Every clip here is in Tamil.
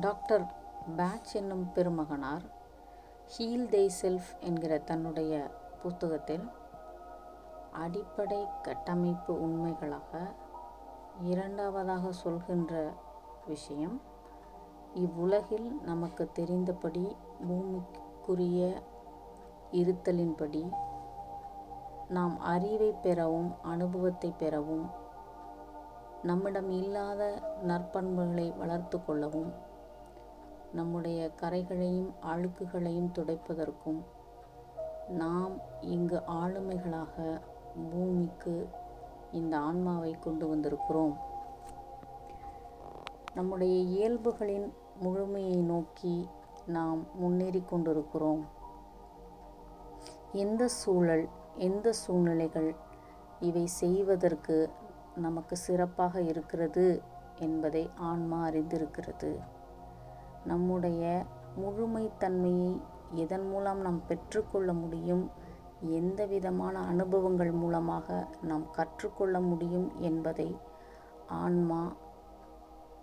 டாக்டர் பேட்ச் என்னும் பெருமகனார் ஹீல் தே செல்ஃப் என்கிற தன்னுடைய புத்தகத்தில் அடிப்படை கட்டமைப்பு உண்மைகளாக இரண்டாவதாக சொல்கின்ற விஷயம் இவ்வுலகில் நமக்கு தெரிந்தபடி பூமிக்குரிய இருத்தலின்படி நாம் அறிவை பெறவும் அனுபவத்தை பெறவும் நம்மிடம் இல்லாத நற்பண்புகளை வளர்த்து கொள்ளவும் நம்முடைய கரைகளையும் அழுக்குகளையும் துடைப்பதற்கும் நாம் இங்கு ஆளுமைகளாக பூமிக்கு இந்த ஆன்மாவை கொண்டு வந்திருக்கிறோம். நம்முடைய இயல்புகளின் முழுமையை நோக்கி நாம் முன்னேறி கொண்டிருக்கிறோம். எந்த சூழல் எந்த சூழ்நிலைகள் இவை செய்வதற்கு நமக்கு சிறப்பாக இருக்கிறது என்பதை ஆன்மா அறிந்திருக்கிறது. நம்முடைய முழுமைத்தன்மையை எதன் மூலம் நாம் பெற்றுக்கொள்ள முடியும்? எந்த விதமான அனுபவங்கள் மூலமாக நாம் கற்றுக்கொள்ள முடியும் என்பதை ஆன்மா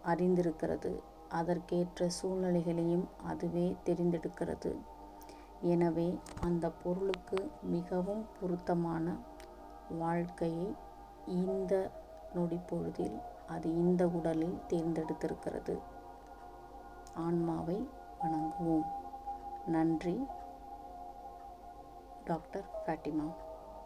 அறிந்திருக்கிறது. அதற்கேற்ற சூழ்நிலைகளையும் அதுவே தெரிந்தெடுக்கிறது. எனவே அந்த பொருளுக்கு மிகவும் பொருத்தமான வாழ்க்கையை இந்த நொடிப்பொழுதில் அது இந்த உடலில் தேர்ந்தெடுத்திருக்கிறது. ஆன்மாவை வணங்குவோம். நன்றி. டாக்டர் ஃபேட்டிமா